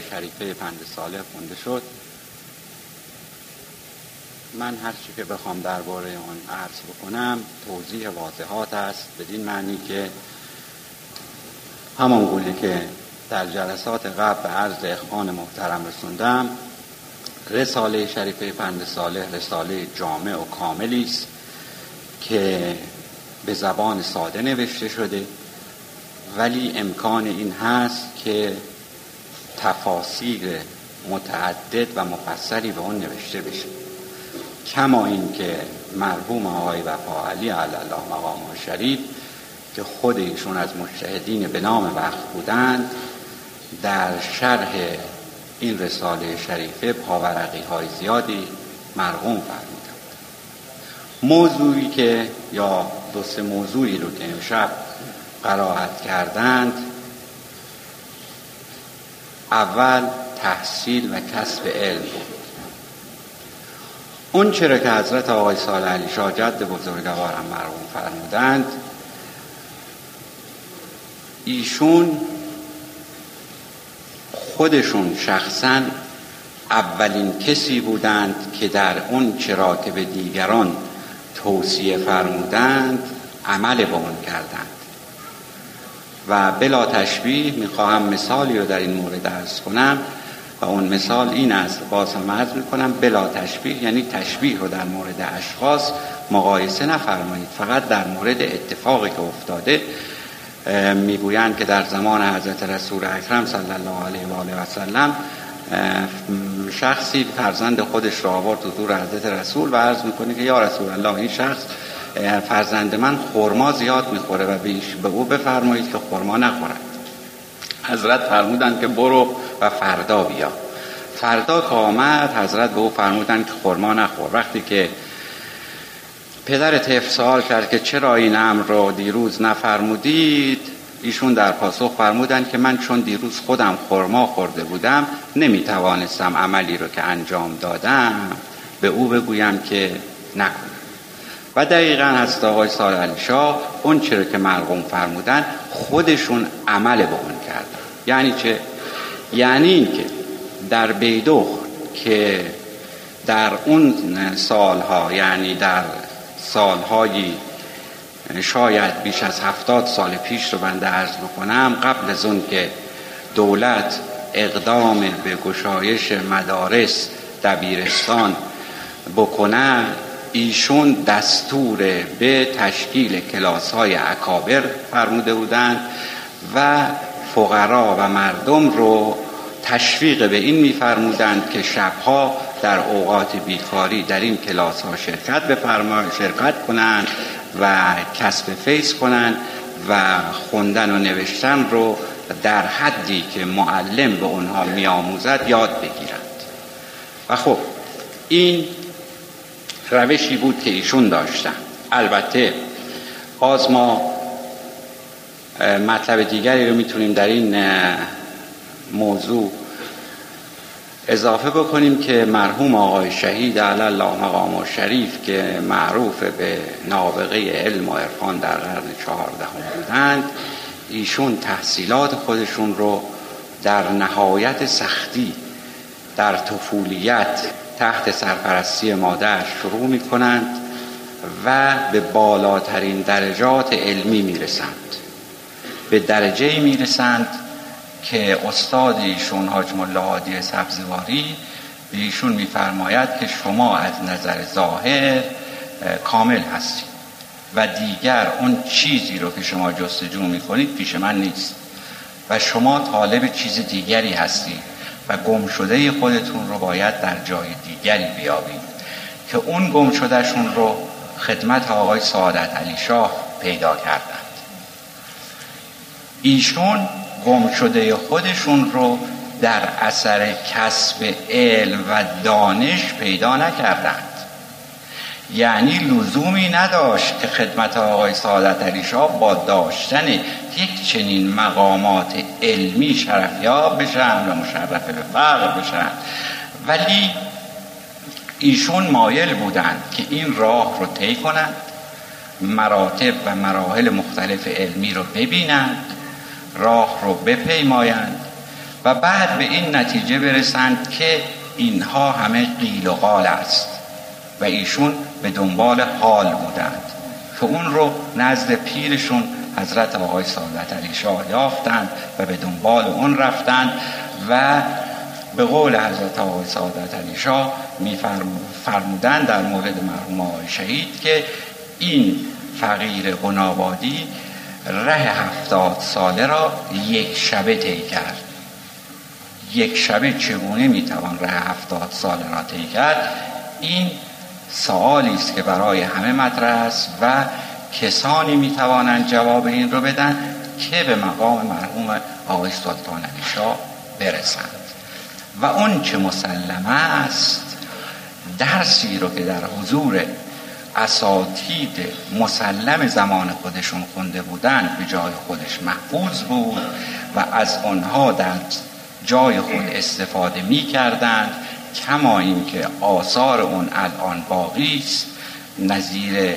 شریفه پند ساله خونده شد. من هر چی که بخوام درباره آن عرض بکنم توضیح واضحات است بدین معنی که همان گولی که در جلسات قبل به عرض اخوان محترم رسوندم رساله شریفه پند ساله رساله جامع و کاملی است که به زبان ساده نوشته شده ولی امکان این هست که تفاسیر متعدد و مفصلی به اون نوشته بشه. کما این که مرحوم آقای وفا علی الله مقام شریف که خود ایشون از مشتهدین به نام وقت بودند در شرح این رساله شریفه پاورقی های زیادی مرحوم فرمودند. موضوعی که یا دو سه موضوعی رو که امشب قرائت کردند اول تحصیل و کسب علم بود. اون چرا که حضرت آقای سال علی شاه جد بزرگوارم مرحوم فرمودند ایشون خودشون شخصا اولین کسی بودند که در اون چرا که به دیگران توصیه فرمودند عمل به اون کردند. و بلا تشبیه می‌خواهم مثالی رو در این مورد ارز کنم و اون مثال این است باز هم عرض می‌کنم بلا تشبیه یعنی تشبیه رو در مورد اشخاص مقایسه نفرمایید. فقط در مورد اتفاقی که افتاده می‌گویند که در زمان حضرت رسول اکرم صلی الله علیه و آله و سلم شخصی فرزند خودش را آورد حضور حضرت رسول و عرض می‌کنه که یا رسول الله این شخص فرزند من خرما زیاد می‌خوره و به او بفرمایید که خرما نخورد. حضرت فرمودند که برو و فردا بیا. فردا که آمد حضرت به او فرمودند که خرما نخور. وقتی که پدر طفل سوال کرد که چرا این امر رو دیروز نفرمودید ایشون در پاسخ فرمودند که من چون دیروز خودم خرما خورده بودم نمی‌توانستم عملی رو که انجام دادم به او بگویم که نکن. و دقیقا هست آقای سال علی شاه اون چرا که مرقوم فرمودن خودشون عمل به اون کردن یعنی چه؟ یعنی این که در بیدوخ که در اون سالها یعنی در سالهایی شاید بیش از هفتاد سال پیش رو بنده عرض بکنم قبل از اون که دولت اقدام به گشایش مدارس دبیرستان بکنه ایشون دستور به تشکیل کلاس های اکابر فرموده بودند و فقرا و مردم رو تشویق به این میفرمودند که شبها در اوقات بیکاری در این کلاس ها شرکت بفرما شرکت کنند و کسب فیض کنند و خوندن و نوشتن رو در حدی که معلم به اونها میآموزد یاد بگیرند. و خب این روشی بود که ایشون داشتن. البته باز ما مطلب دیگری رو می‌تونیم در این موضوع اضافه بکنیم که مرحوم آقای شهید علی الله مقام و شریف که معروف به نابغه علم و عرفان در قرن چهاردهم بودند ایشون تحصیلات خودشون رو در نهایت سختی در طفولیت تحت سرپرستی مادر شروع می کنند و به بالاترین درجات علمی می رسند به درجه می رسند که استاد ایشون حاج ملا سبزواری به ایشون میفرماید که شما از نظر ظاهر کامل هستید و دیگر اون چیزی رو که شما جستجو می‌کنید پیش من نیست و شما طالب چیز دیگری هستید. و گم شده خودتون رو باید در جای دیگری بیابید که اون گم شدهشون رو خدمت آقای سعادت علی شاه پیدا کردند. ایشون گم شده خودشون رو در اثر کسب علم و دانش پیدا نکردند. یعنی لزومی نداشت که خدمت آقای سعادت علی شاه با داشتن یک چنین مقامات علمی شرفیاب بشن و مشرف به فقر بشن. ولی ایشون مایل بودند که این راه رو طی کنند مراتب و مراحل مختلف علمی رو ببینند راه رو بپیمایند و بعد به این نتیجه برسند که اینها همه قیل و قال است. و ایشون به دنبال حال بودند. که اون رو نزد پیرشون حضرت آقای سعادت علی شاه یافتند و به دنبال اون رفتند و به قول حضرت آقای سعادت علی شاه در مورد مرحوم آقای شهید که این فقیر قنابادی ره هفتاد ساله را یک شبه طی کرد. یک شبه چگونه می‌توان ره هفتاد ساله را طی کرد؟ این سوالی است که برای همه مطرح است و کسانی می‌توانند جواب این رو بدن که به مقام مرحوم آقای سلطان شاه برسند. و اون چه مسلمه است درسی رو که در حضور اساتید مسلم زمان خودشون خونده بودن به جای خودش محفوظ بود و از آنها در جای خود استفاده می کردند کما اینکه آثار اون الان باقی است. نظیر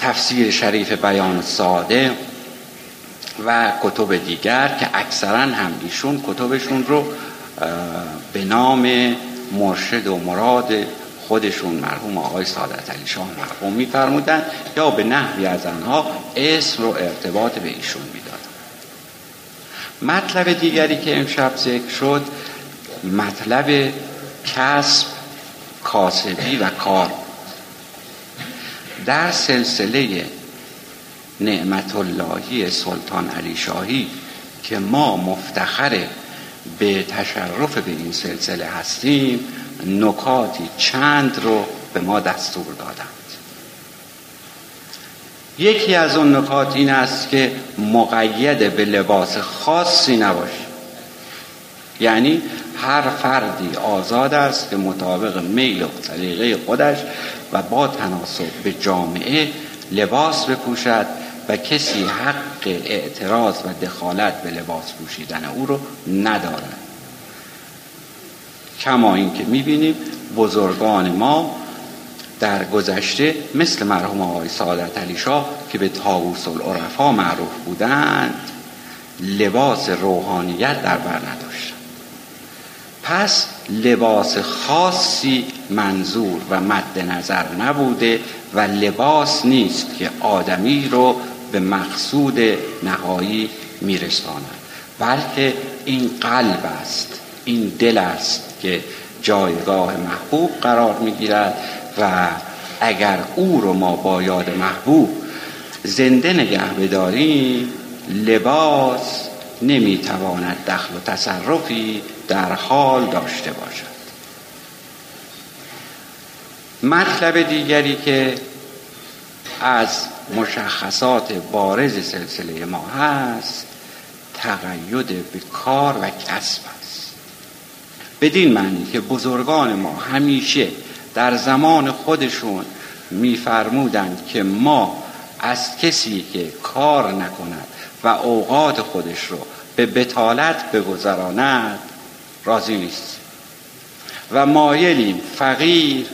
تفسیر شریف بیان ساده و کتب دیگر که اکثرا هم ایشون کتبشون رو به نام مرشد و مراد خودشون مرحوم آقای سعادت علی شاه مرحوم میفرمودن یا به نحوی از آنها اسم رو ارتباط به ایشون می‌دادن. مطلب دیگری که امشب ذکر شد مطلب کسب کاسبی و کار. در سلسله نعمت اللهی سلطان علی شاهی که ما مفتخر به تشرف به این سلسله هستیم نکاتی چند رو به ما دستور دادند. یکی از اون نکات این است که مقید به لباس خاصی نباشه یعنی هر فردی آزاد است که مطابق میل و طریقه خودش و با تناسب به جامعه لباس بپوشد و کسی حق اعتراض و دخالت به لباس پوشیدن او رو ندارد. کما این که می‌بینیم بزرگان ما در گذشته مثل مرحوم آقای سعادت علی شاه که به تاووس العرفا معروف بودند لباس روحانیت در بر نداشتند. پس لباس خاصی منظور و مد نظر نبوده و لباس نیست که آدمی رو به مقصود نهایی میرساند. بلکه این قلب است این دل است که جایگاه محبوب قرار می‌گیرد و اگر او رو ما با یاد محبوب زنده نگه بداریم لباس نمی‌تواند دخل و تصرفی در حال داشته باشد. مطلب دیگری که از مشخصات بارز سلسله ما هست تقید به کار و کسب است. بدین معنی که بزرگان ما همیشه در زمان خودشون میفرمودند که ما از کسی که کار نکند و اوقات خودش رو به بتالت بگذراند. راضی نیست. و مایلیم فقیر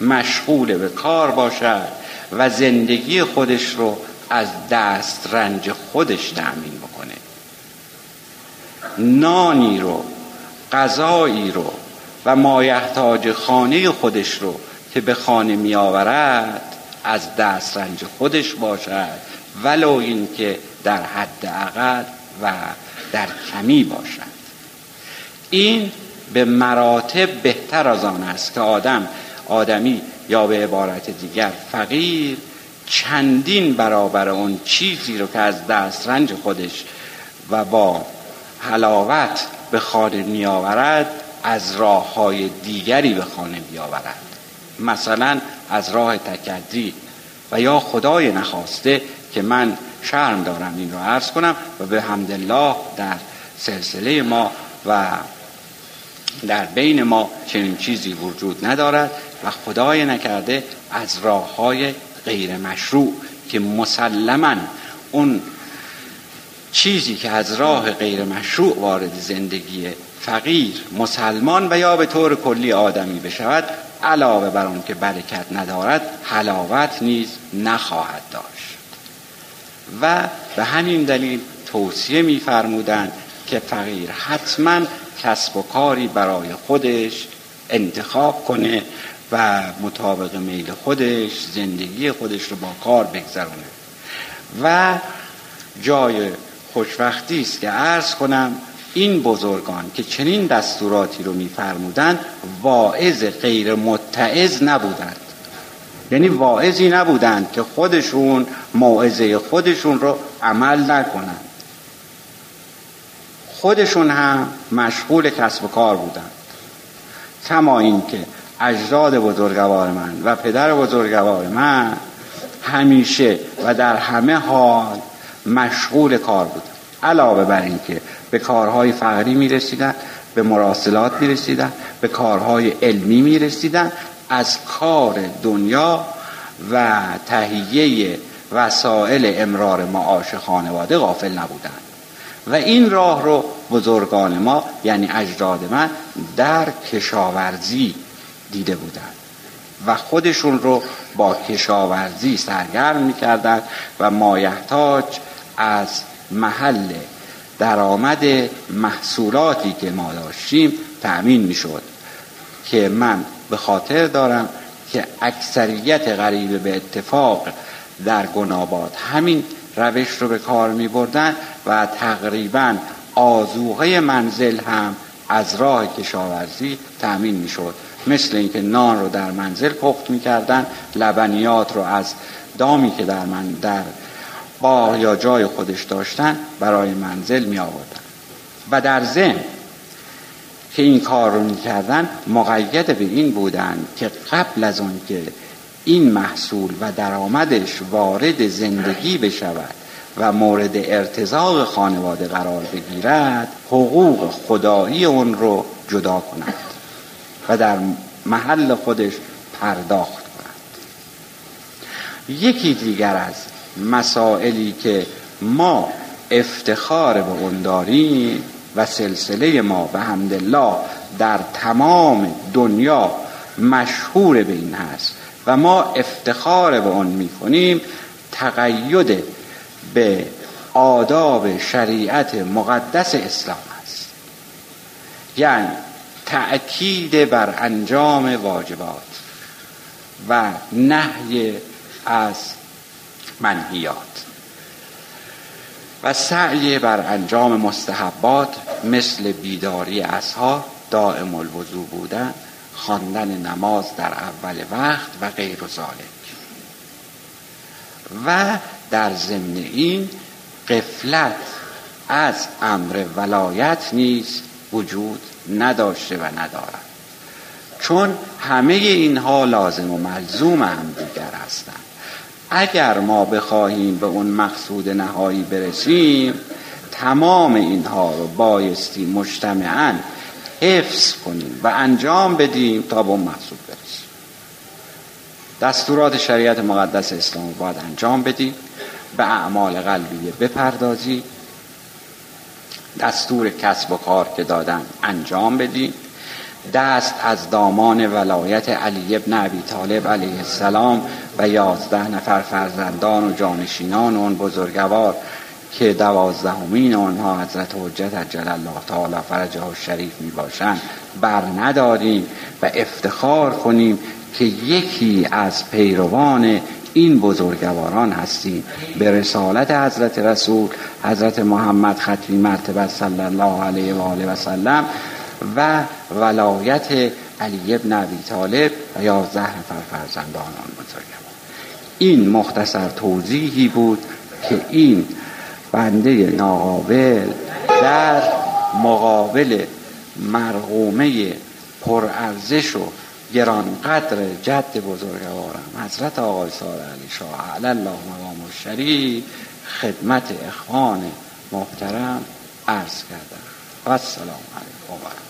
مشغول به کار باشد و زندگی خودش رو از دست رنج خودش تأمین بکنه. نانی رو غذایی رو و مایحتاج خانه خودش رو که به خانه می آورد از دست رنج خودش باشد. ولو اینکه در حد اقل و در کمی باشد. این به مراتب بهتر از آن است که آدم آدمی یا به عبارت دیگر فقیر چندین برابر اون چیزی رو که از دست رنج خودش و با حلاوت به خانه می آورد از راه های دیگری به خانه می آورد مثلا از راه تکدری و یا خدای نخواسته که من شرم دارم این رو عرض کنم و به حمدالله در سلسله ما و در بین ما چنین چیزی وجود ندارد و خدای نکرده از راه های غیر مشروع که مسلما اون چیزی که از راه غیر مشروع وارد زندگی فقیر مسلمان و یا به طور کلی آدمی بشود علاوه بر آن که برکت ندارد حلاوت نیز نخواهد داشت. و به همین دلیل توصیه میفرمودند که فقیر حتما کسب و کاری برای خودش انتخاب کنه و مطابق میل خودش زندگی خودش رو با کار بگذرونه. و جای خوشوقتی است که عرض کنم این بزرگان که چنین دستوراتی رو میفرمودند واعظ غیر متعظ نبودند. یعنی واعظی نبودند که خودشون موعظه خودشون رو عمل نکنند. خودشون هم مشغول کسب و کار بودند. کما اینکه اجداد بزرگوار من و پدر بزرگوار من همیشه و در همه حال مشغول کار بودند. علاوه بر اینکه به کارهای فقری می رسیدن به مراسلات می رسیدن به کارهای علمی می رسیدن از کار دنیا و تهیه وسایل امرار معاش خانواده غافل نبودند. و این راه رو بزرگان ما یعنی اجداد من در کشاورزی دیده بودند. و خودشون رو با کشاورزی سرگرم می‌کردند و مایحتاج از محل درآمد محصولاتی که ما داشتیم تأمین می‌شد که من به خاطر دارم که اکثریت غریبه به اتفاق در گناباد همین روش رو به کار می بردن و تقریبا آزوغه منزل هم از راه کشاورزی تأمین می شد مثل اینکه نان رو در منزل پخت می کردن لبنیات رو از دامی که در من در باغ یا جای خودش داشتن برای منزل می آوردن و در ذهن که این کار رو می‌کردن مقید به این بودن که قبل از اون که این محصول و درآمدش وارد زندگی بشود و مورد ارتزاق خانواده قرار بگیرد حقوق خدایی اون رو جدا کند و در محل خودش پرداخت کند. یکی دیگر از مسائلی که ما افتخار به اون داریم و سلسله ما به حمدالله در تمام دنیا مشهور به این هست و ما افتخار به اون می‌کنیم تقید به آداب شریعت مقدس اسلام است. یعنی تأکید بر انجام واجبات و نهی از منهیات. و سعی بر انجام مستحبات مثل بیداری اصحاب دائم الوضوع بودن خواندن نماز در اول وقت و غیر و و در ضمن این قفلت از امر ولایت نیز وجود نداشته و ندارد. چون همه اینها لازم و ملزوم هم دیگر هستند. اگر ما بخواهیم به اون مقصود نهایی برسیم تمام اینها رو بایستی مجتمعا حفظ کنیم و انجام بدیم تا به اون مقصود برسیم. دستورات شریعت مقدس اسلام باید انجام بدیم به اعمال قلبیه بپردازیم دستور کسب و کار که دادن انجام بدیم. دست از دامان ولایت علی ابن عبی طالب علیه السلام و یازده نفر فرزندان و جانشینان اون بزرگوار که دوازدهمین آنها حضرت حجت عجل الله تعالی فرجه شریف می باشند بر نداریم و افتخار کنیم که یکی از پیروان این بزرگواران هستیم. به رسالت حضرت رسول حضرت محمد ختمی مرتبه صلی الله علیه و آله و سلم و ولایت علی ابن ابی طالب و یازده نفر فرزندان آن بزرگوار این مختصر توضیحی بود که این بنده ناقابل در مقابل مرغومه پرارزش و گرانقدر جد بزرگوارم حضرت آقای سار علی شاه علی الله مقام شریف خدمت اخوان محترم عرض کردم. و السلام علیکم